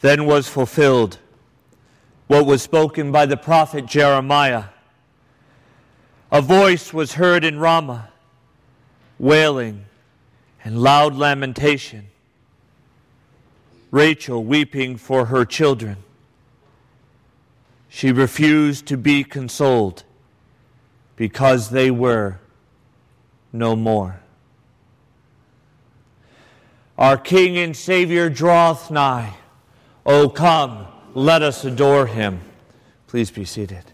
Then was fulfilled what was spoken by the prophet Jeremiah. A voice was heard in Ramah, wailing and loud lamentation. Rachel weeping for her children. She refused to be consoled because they were no more. Our King and Savior draweth nigh. O come, let us adore him. Please be seated.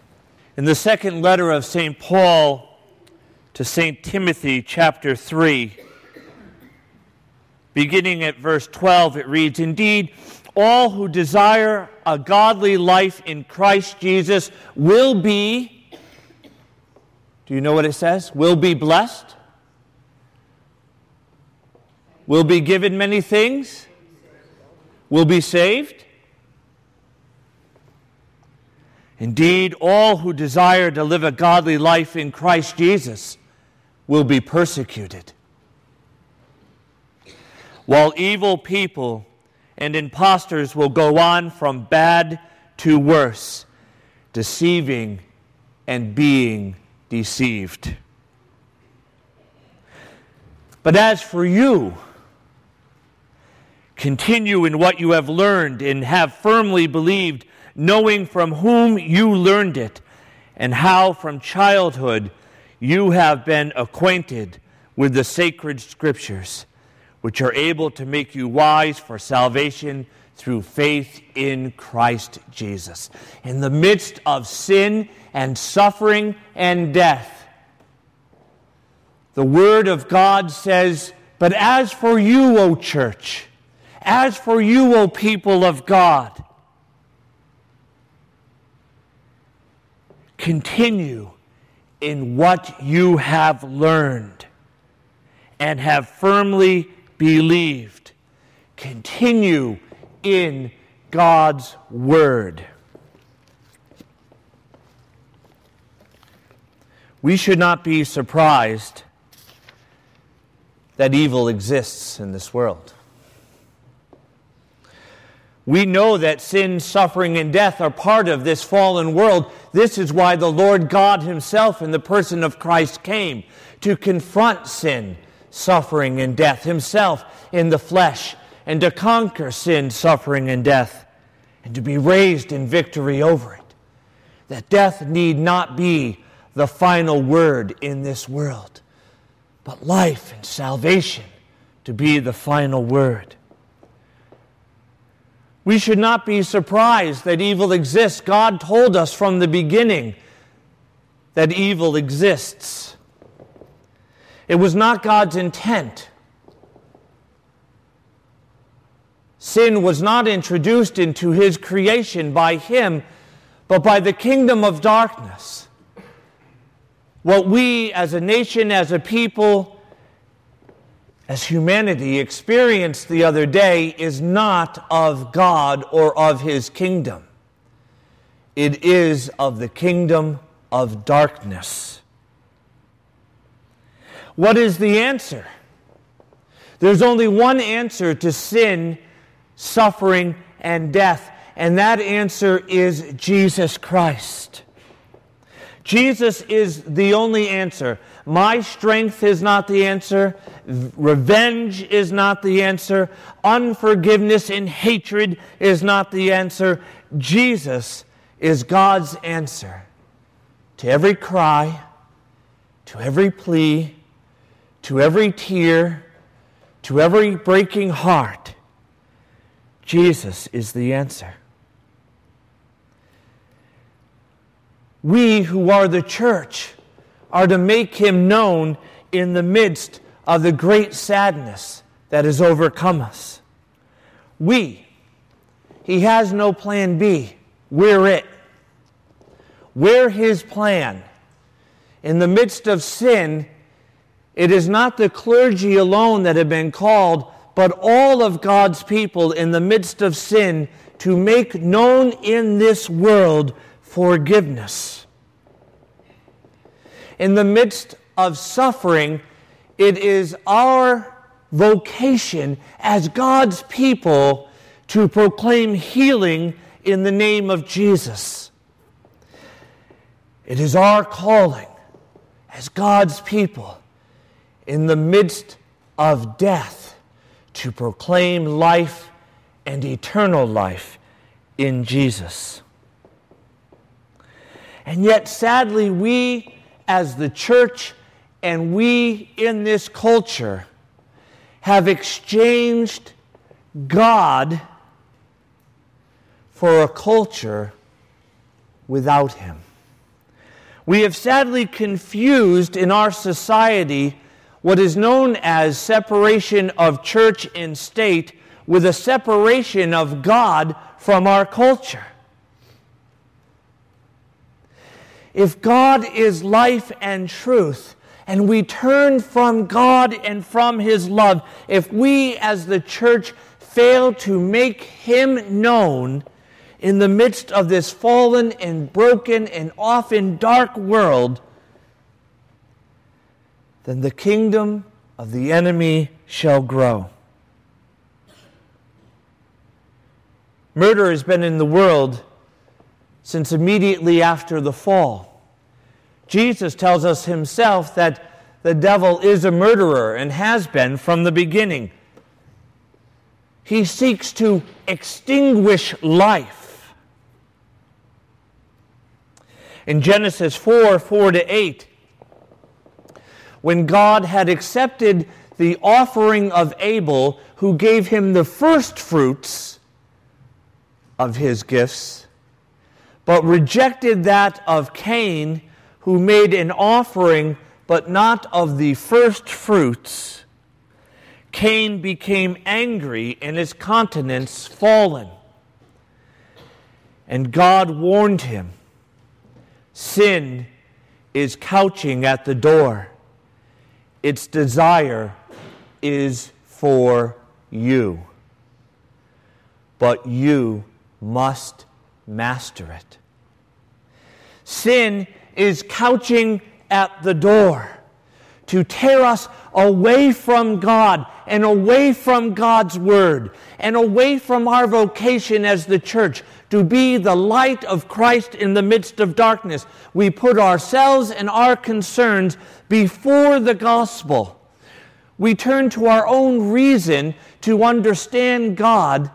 In the second letter of St. Paul to St. Timothy, chapter 3, beginning at verse 12, it reads Indeed, all who desire a godly life in Christ Jesus will be, do you know what it says? Will be blessed? Will be given many things? Will be saved? Indeed, all who desire to live a godly life in Christ Jesus will be persecuted. While evil people and impostors will go on from bad to worse, deceiving and being deceived. But as for you, continue in what you have learned and have firmly believed, knowing from whom you learned it, and how from childhood you have been acquainted with the sacred scriptures which are able to make you wise for salvation through faith in Christ Jesus. In the midst of sin and suffering and death, the Word of God says, But as for you, O church, as for you, O people of God, continue in what you have learned and have firmly believed. Continue in God's Word. We should not be surprised that evil exists in this world. We know that sin, suffering, and death are part of this fallen world. This is why the Lord God Himself, in the person of Christ, came to confront sin, suffering, and death himself in the flesh, and to conquer sin, suffering, and death, and to be raised in victory over it. That death need not be the final word in this world, but life and salvation to be the final word. We should not be surprised that evil exists. God told us from the beginning that evil exists. It was not God's intent. Sin was not introduced into his creation by him, but by the kingdom of darkness. What we as a nation, as a people, as humanity experienced the other day is not of God or of his kingdom. It is of the kingdom of darkness. What is the answer? There's only one answer to sin, suffering, and death, and that answer is Jesus Christ. Jesus is the only answer. My strength is not the answer. Revenge is not the answer. Unforgiveness and hatred is not the answer. Jesus is God's answer to every cry, to every plea, to every tear, to every breaking heart, Jesus is the answer. We who are the church are to make him known in the midst of the great sadness that has overcome us. We, he has no plan B. We're it. We're his plan. In the midst of sin, it is not the clergy alone that have been called, but all of God's people in the midst of sin to make known in this world forgiveness. In the midst of suffering, it is our vocation as God's people to proclaim healing in the name of Jesus. It is our calling as God's people in the midst of death to proclaim life and eternal life in Jesus. And yet, sadly, we as the church and we in this culture have exchanged God for a culture without Him. We have sadly confused in our society what is known as separation of church and state with a separation of God from our culture. If God is life and truth, and we turn from God and from His love, if we as the church fail to make Him known in the midst of this fallen and broken and often dark world, then the kingdom of the enemy shall grow. Murder has been in the world since immediately after the fall. Jesus tells us himself that the devil is a murderer and has been from the beginning. He seeks to extinguish life. In Genesis 4 4 to 8, when God had accepted the offering of Abel, who gave him the first fruits of his gifts, but rejected that of Cain, who made an offering but not of the first fruits, Cain became angry and his countenance fallen. And God warned him Sin is couching at the door, its desire is for you. But you must master it. Sin is couching at the door to tear us away from God and away from God's Word and away from our vocation as the church to be the light of Christ in the midst of darkness. We put ourselves and our concerns before the gospel. We turn to our own reason to understand God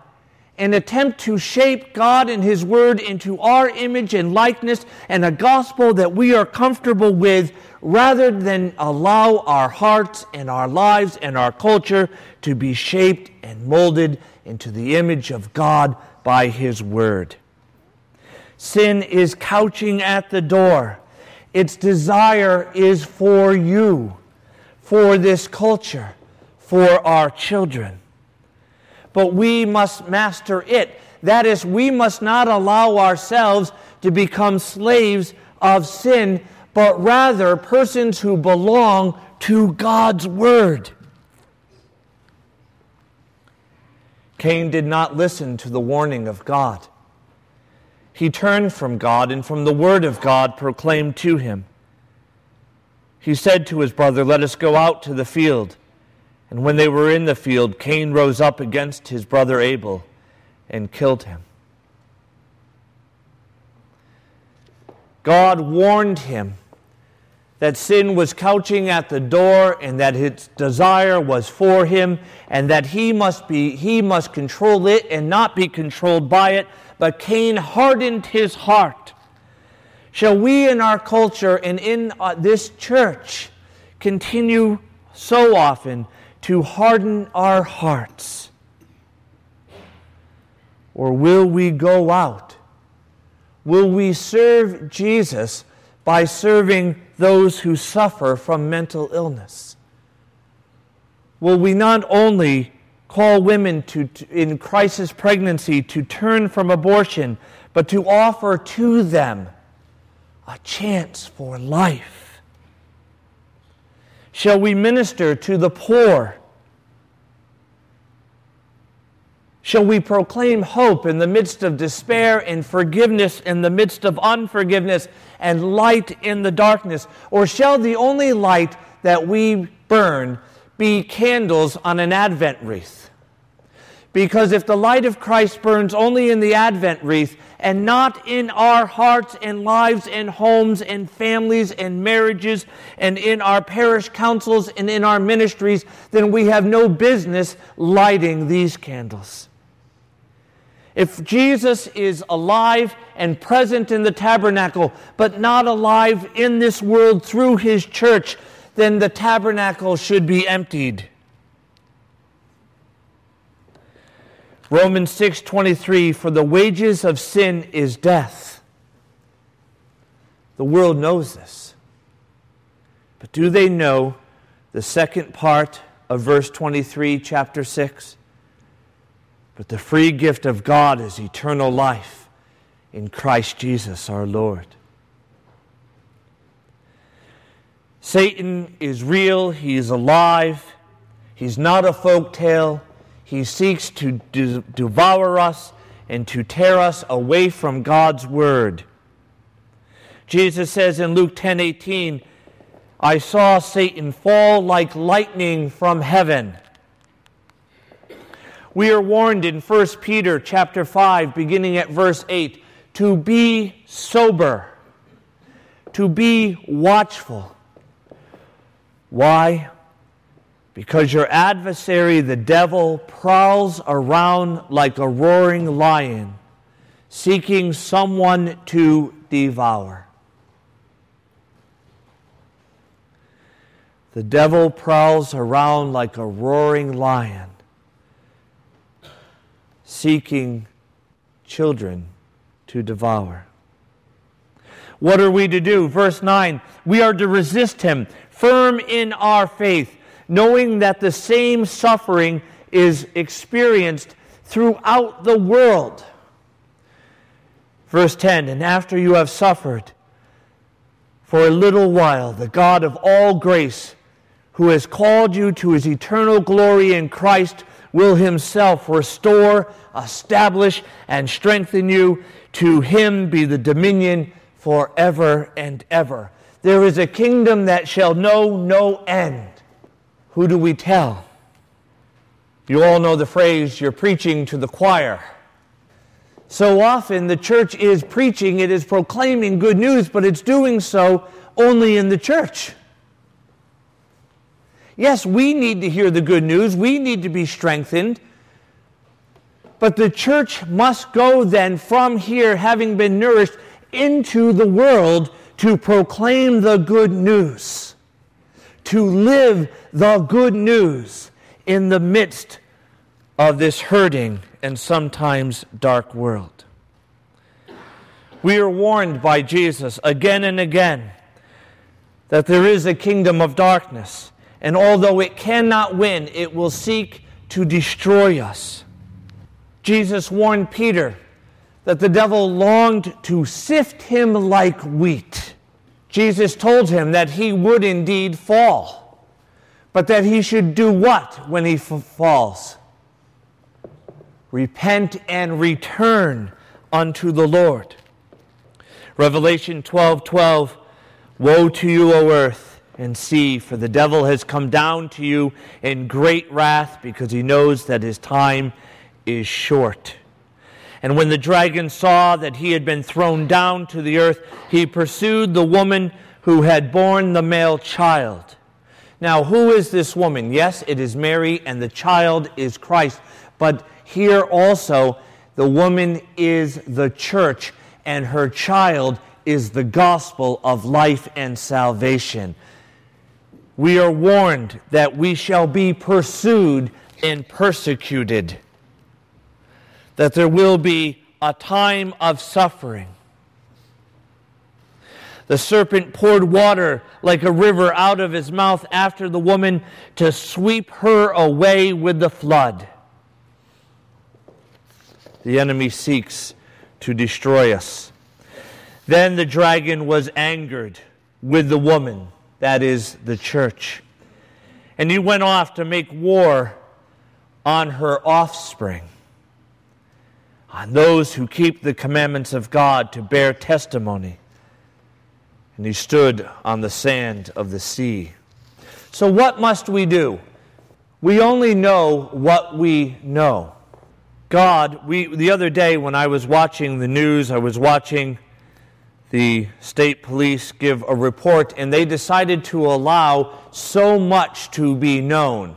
and attempt to shape God and His Word into our image and likeness and a gospel that we are comfortable with rather than allow our hearts and our lives and our culture to be shaped and molded into the image of God by His Word. Sin is couching at the door. Its desire is for you, for this culture, for our children but we must master it. That is, we must not allow ourselves to become slaves of sin, but rather persons who belong to God's Word. Cain did not listen to the warning of God. He turned from God and from the Word of God proclaimed to him. He said to his brother, Let us go out to the field. And when they were in the field, Cain rose up against his brother Abel and killed him. God warned him that sin was couching at the door and that its desire was for him and that he must be he must control it and not be controlled by it but Cain hardened his heart shall we in our culture and in uh, this church continue so often to harden our hearts? Or will we go out? Will we serve Jesus by serving those who suffer from mental illness? Will we not only call women to, to, in crisis pregnancy to turn from abortion, but to offer to them a chance for life? Shall we minister to the poor? Shall we proclaim hope in the midst of despair and forgiveness in the midst of unforgiveness and light in the darkness? Or shall the only light that we burn be candles on an Advent wreath? Because if the light of Christ burns only in the Advent wreath and not in our hearts and lives and homes and families and marriages and in our parish councils and in our ministries, then we have no business lighting these candles. If Jesus is alive and present in the tabernacle, but not alive in this world through his church, then the tabernacle should be emptied. Romans 6:23 for the wages of sin is death. The world knows this. But do they know the second part of verse 23 chapter 6? But the free gift of God is eternal life in Christ Jesus our Lord. Satan is real, he is alive, he's not a folk tale. He seeks to de- devour us and to tear us away from God's word. Jesus says in Luke 10:18, I saw Satan fall like lightning from heaven. We are warned in 1 Peter chapter 5 beginning at verse 8 to be sober, to be watchful. Why? Because your adversary, the devil, prowls around like a roaring lion, seeking someone to devour. The devil prowls around like a roaring lion, seeking children to devour. What are we to do? Verse 9 We are to resist him, firm in our faith knowing that the same suffering is experienced throughout the world. Verse 10 And after you have suffered for a little while, the God of all grace, who has called you to his eternal glory in Christ, will himself restore, establish, and strengthen you. To him be the dominion forever and ever. There is a kingdom that shall know no end. Who do we tell? You all know the phrase, you're preaching to the choir. So often the church is preaching, it is proclaiming good news, but it's doing so only in the church. Yes, we need to hear the good news, we need to be strengthened. But the church must go then from here, having been nourished, into the world to proclaim the good news to live the good news in the midst of this hurting and sometimes dark world. We are warned by Jesus again and again that there is a kingdom of darkness, and although it cannot win, it will seek to destroy us. Jesus warned Peter that the devil longed to sift him like wheat. Jesus told him that he would indeed fall, but that he should do what when he f- falls? Repent and return unto the Lord. Revelation 12 12 Woe to you, O earth and sea, for the devil has come down to you in great wrath because he knows that his time is short. And when the dragon saw that he had been thrown down to the earth, he pursued the woman who had borne the male child. Now, who is this woman? Yes, it is Mary, and the child is Christ. But here also, the woman is the church, and her child is the gospel of life and salvation. We are warned that we shall be pursued and persecuted that there will be a time of suffering. The serpent poured water like a river out of his mouth after the woman to sweep her away with the flood. The enemy seeks to destroy us. Then the dragon was angered with the woman, that is, the church. And he went off to make war on her offspring on those who keep the commandments of God to bear testimony. And he stood on the sand of the sea. So, what must we do? We only know what we know. God, we, the other day when I was watching the news, I was watching the state police give a report, and they decided to allow so much to be known.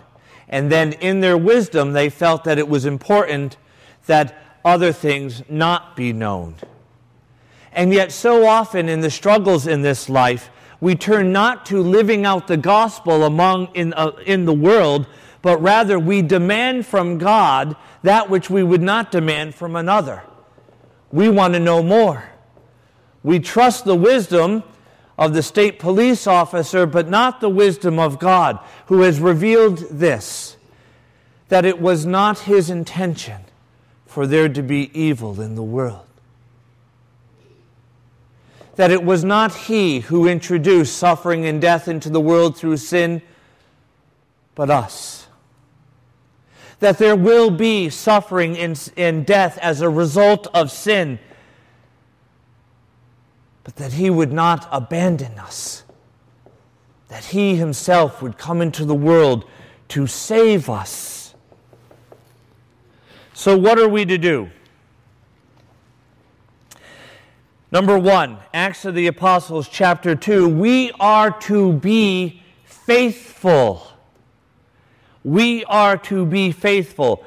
And then, in their wisdom, they felt that it was important that other things not be known. And yet, so often in the struggles in this life, we turn not to living out the gospel among in, uh, in the world, but rather we demand from God that which we would not demand from another. We want to know more. We trust the wisdom of the state police officer, but not the wisdom of God, who has revealed this that it was not his intention for there to be evil in the world. That it was not he who introduced suffering and death into the world through sin, but us. That there will be suffering and, death as a result of sin but that He would not abandon us, that He Himself would come into the world to save us. So, what are we to do? Number one, Acts of the Apostles, chapter 2, we are to be faithful. We are to be faithful.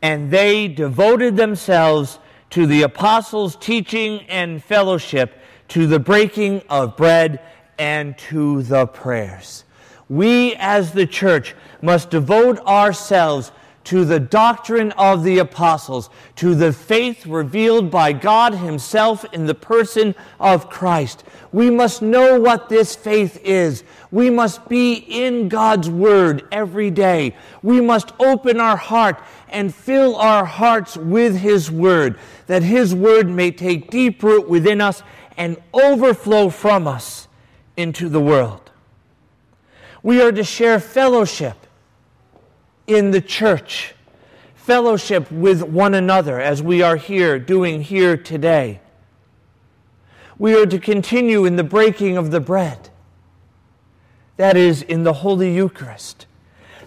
And they devoted themselves to the apostles' teaching and fellowship, to the breaking of bread, and to the prayers. We as the church must devote ourselves to the doctrine of the apostles, to the faith revealed by God Himself in the person of Christ. We must know what this faith is. We must be in God's Word every day. We must open our heart and fill our hearts with His Word, that His Word may take deep root within us and overflow from us into the world. We are to share fellowship in the church, fellowship with one another as we are here doing here today. We are to continue in the breaking of the bread, that is, in the Holy Eucharist,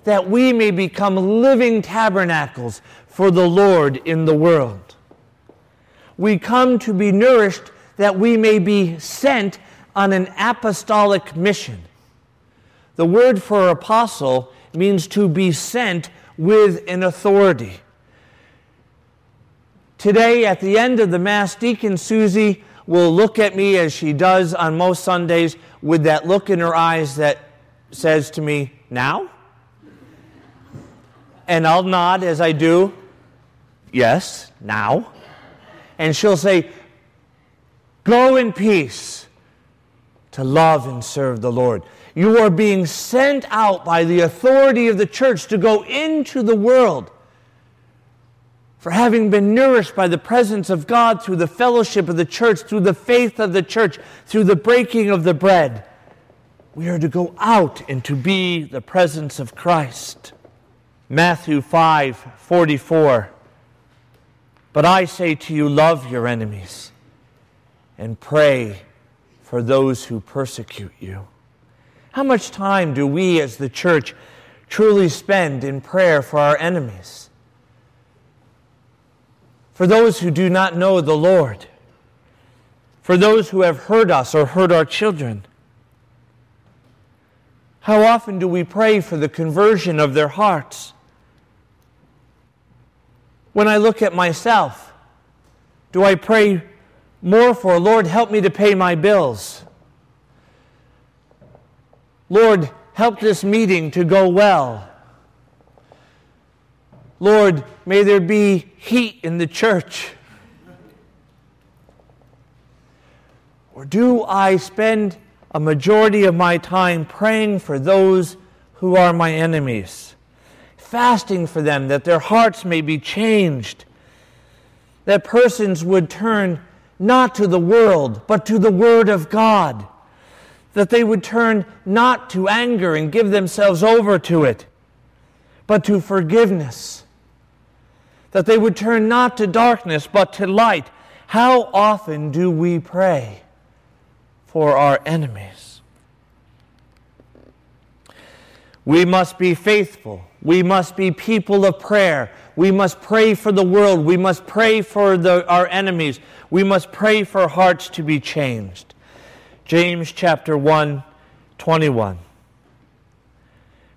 that we may become living tabernacles for the Lord in the world. We come to be nourished that we may be sent on an apostolic mission. The word for apostle means to be sent with an authority. Today, at the end of the Mass, Deacon Susie will look at me as she does on most Sundays with that look in her eyes that says to me, Now? And I'll nod as I do, Yes, now. And she'll say, Go in peace to love and serve the Lord. You are being sent out by the authority of the church to go into the world. For having been nourished by the presence of God through the fellowship of the church, through the faith of the church, through the breaking of the bread, we are to go out and to be the presence of Christ. Matthew 5 44. But I say to you, love your enemies and pray for those who persecute you. How much time do we as the church truly spend in prayer for our enemies? For those who do not know the Lord? For those who have hurt us or hurt our children? How often do we pray for the conversion of their hearts? When I look at myself, do I pray more for, Lord, help me to pay my bills? Lord, help this meeting to go well. Lord, may there be heat in the church. Or do I spend a majority of my time praying for those who are my enemies, fasting for them that their hearts may be changed, that persons would turn not to the world, but to the Word of God? That they would turn not to anger and give themselves over to it, but to forgiveness. That they would turn not to darkness, but to light. How often do we pray for our enemies? We must be faithful. We must be people of prayer. We must pray for the world. We must pray for the, our enemies. We must pray for hearts to be changed. James chapter 1, 21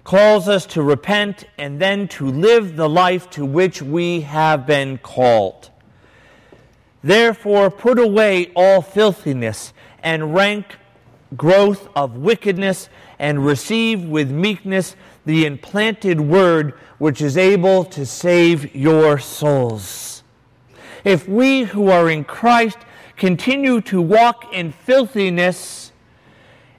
calls us to repent and then to live the life to which we have been called. Therefore, put away all filthiness and rank growth of wickedness, and receive with meekness the implanted word which is able to save your souls. If we who are in Christ continue to walk in filthiness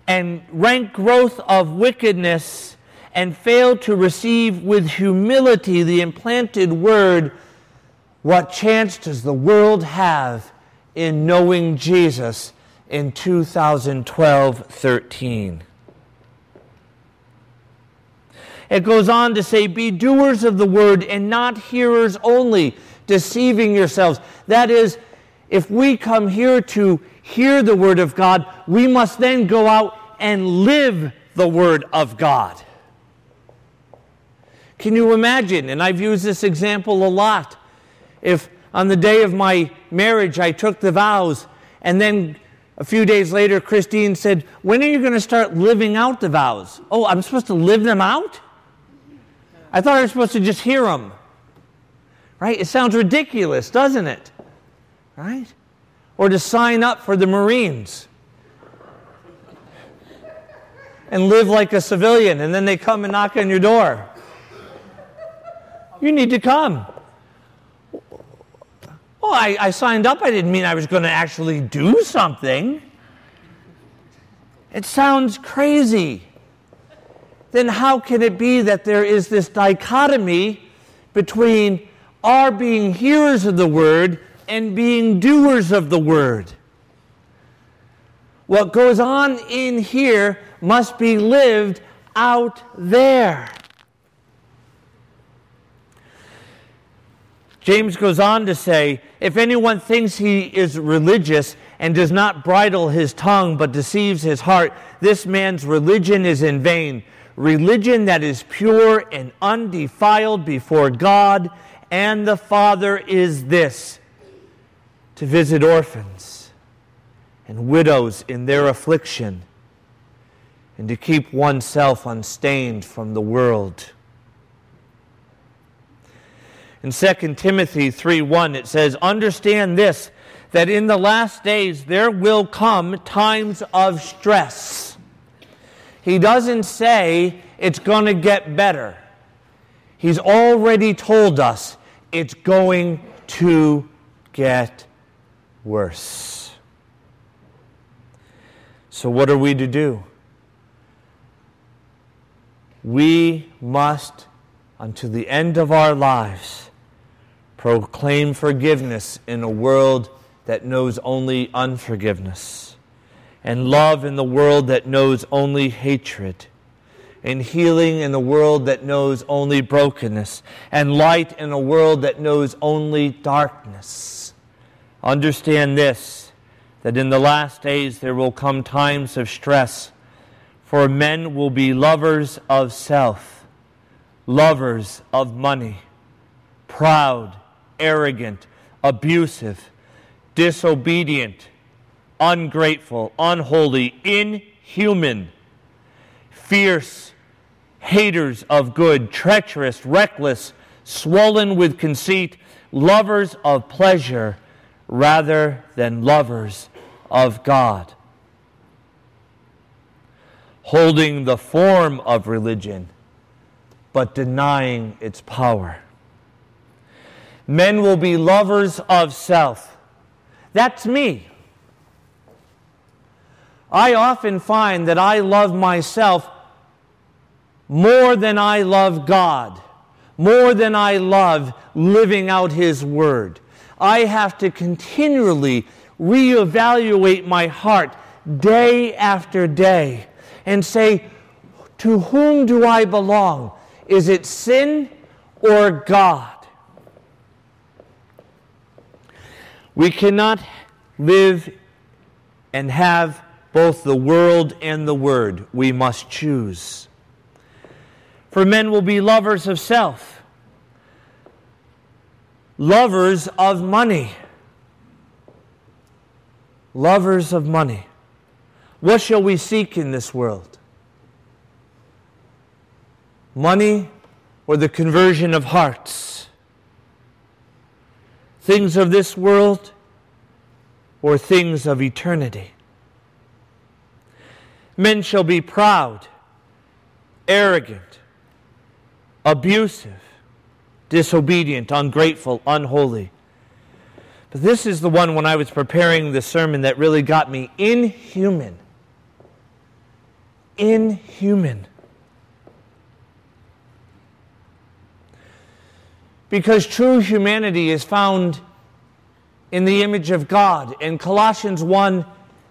and rank growth of wickedness, and fail to receive with humility the implanted word, what chance does the world have in knowing Jesus in 2012 13? It goes on to say, Be doers of the word and not hearers only, deceiving yourselves. That is, if we come here to hear the word of God, we must then go out and live the word of God. Can you imagine? And I've used this example a lot. If on the day of my marriage I took the vows, and then a few days later Christine said, When are you going to start living out the vows? Oh, I'm supposed to live them out? I thought I was supposed to just hear them. Right? It sounds ridiculous, doesn't it? Right? Or to sign up for the Marines and live like a civilian, and then they come and knock on your door. You need to come. Well, I, I signed up. I didn't mean I was going to actually do something. It sounds crazy. Then how can it be that there is this dichotomy between our being hearers of the word and being doers of the word? What goes on in here must be lived out there. James goes on to say, If anyone thinks he is religious and does not bridle his tongue but deceives his heart, this man's religion is in vain. Religion that is pure and undefiled before God and the Father is this to visit orphans and widows in their affliction and to keep oneself unstained from the world. In 2 Timothy 3:1 it says, "Understand this that in the last days there will come times of stress." He doesn't say it's going to get better. He's already told us it's going to get worse. So, what are we to do? We must, until the end of our lives, Proclaim forgiveness in a world that knows only unforgiveness, and love in the world that knows only hatred, and healing in a world that knows only brokenness, and light in a world that knows only darkness. Understand this that in the last days there will come times of stress, for men will be lovers of self, lovers of money, proud arrogant, abusive, disobedient, ungrateful, unholy, inhuman, fierce, haters of good, treacherous, reckless, swollen with conceit, lovers of pleasure rather than lovers of God. Holding the form of religion, but denying its power. Men will be lovers of self. That's me. I often find that I love myself more than I love God, more than I love living out His Word. I have to continually reevaluate my heart day after day and say, To whom do I belong? Is it sin or God? We cannot live and have both the world and the word. We must choose. For men will be lovers of self. Lovers of money. Lovers of money. What shall we seek in this world? Money or the conversion of hearts? Things of this world or things of eternity? Men shall be proud, arrogant, abusive, disobedient, ungrateful, unholy. But this is the one when I was preparing the sermon that really got me inhuman. Inhuman. Because true humanity is found in the image of God. And Colossians 1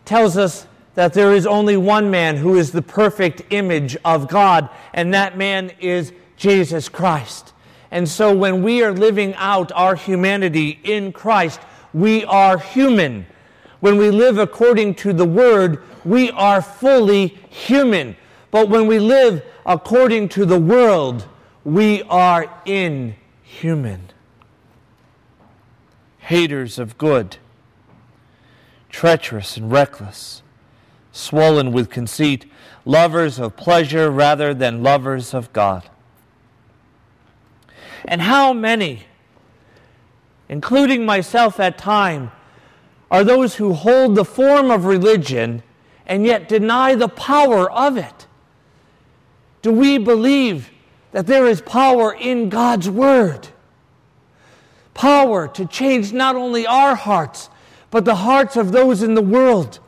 tells us that there is only one man who is the perfect image of God, and that man is Jesus Christ. And so when we are living out our humanity in Christ, we are human. When we live according to the Word, we are fully human. But when we live according to the world, we are inhuman. Haters of good, treacherous and reckless swollen with conceit, lovers of pleasure rather than lovers of God. And how many, including myself at time, are those who hold the form of religion and yet deny the power of it? Do we believe that there is power in God's Word? Power to change not only our hearts, but the hearts of those in the world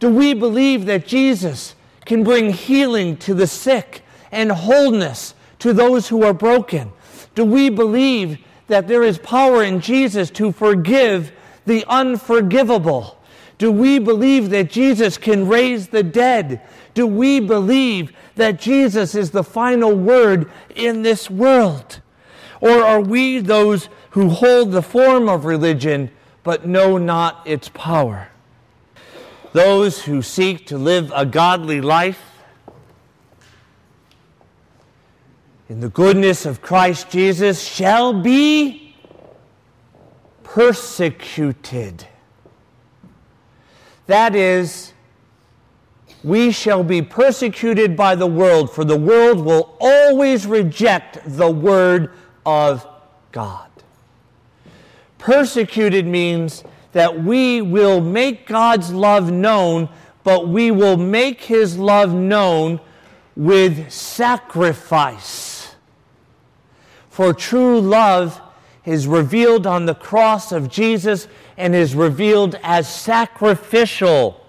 do we believe that Jesus can bring healing to the sick and wholeness to those who are broken? Do we believe that there is power in Jesus to forgive the unforgivable? Do we believe that Jesus can raise the dead? Do we believe that Jesus is the final word in this world? Or are we those who hold the form of religion but know not its power? those who seek to live a godly life in the goodness of Christ Jesus shall be persecuted. That is, we shall be persecuted by the world, for the world will always reject the word of God. Persecuted means that we will make God's love known, but we will make his love known with sacrifice. For true love is revealed on the cross of Jesus and is revealed as sacrificial.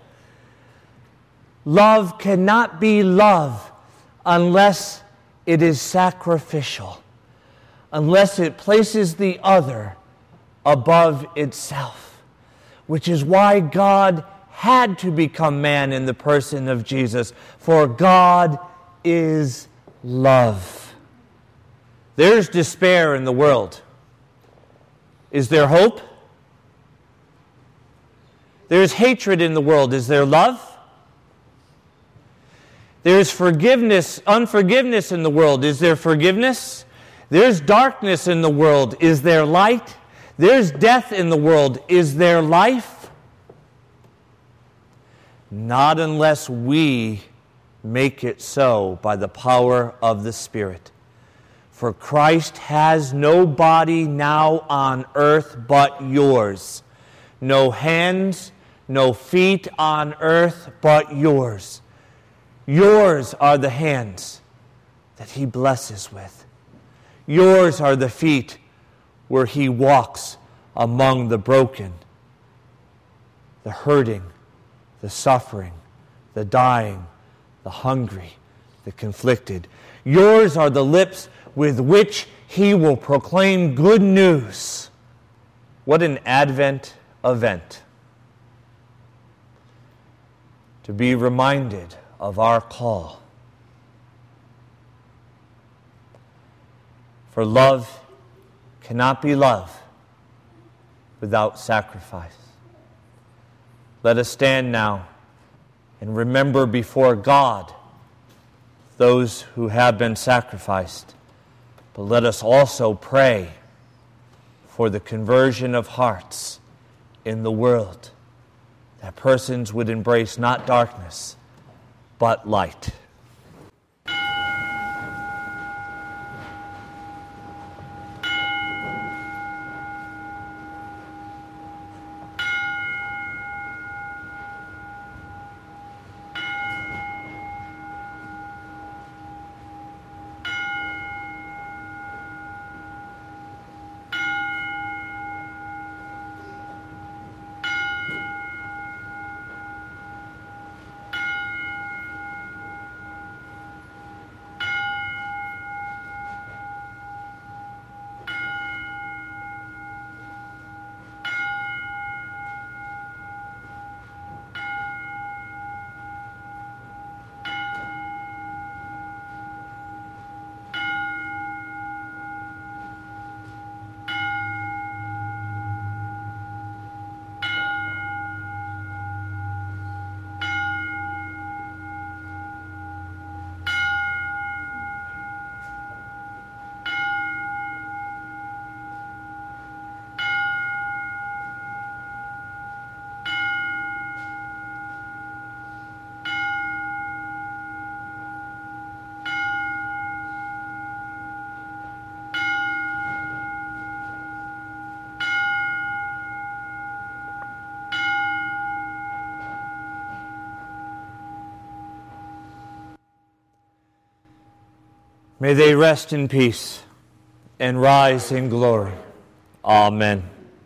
Love cannot be love unless it is sacrificial, unless it places the other above itself which is why God had to become man in the person of Jesus, for God is love. There's despair in the world. Is there hope? There's hatred in the world. Is there love? There's forgiveness, unforgiveness in the world. Is there forgiveness? There's darkness in the world. Is there light? There's death in the world. Is there life? Not unless we make it so by the power of the Spirit. For Christ has no body now on earth but yours, no hands, no feet on earth but yours. Yours are the hands that he blesses with, yours are the feet where he walks among the broken, the hurting, the suffering, the dying, the hungry, the conflicted. Yours are the lips with which he will proclaim good news. What an Advent event! To be reminded of our call. For love cannot be love without sacrifice. Let us stand now and remember before God those who have been sacrificed. But let us also pray for the conversion of hearts in the world, that persons would embrace not darkness, but light. May they rest in peace and rise in glory. Amen.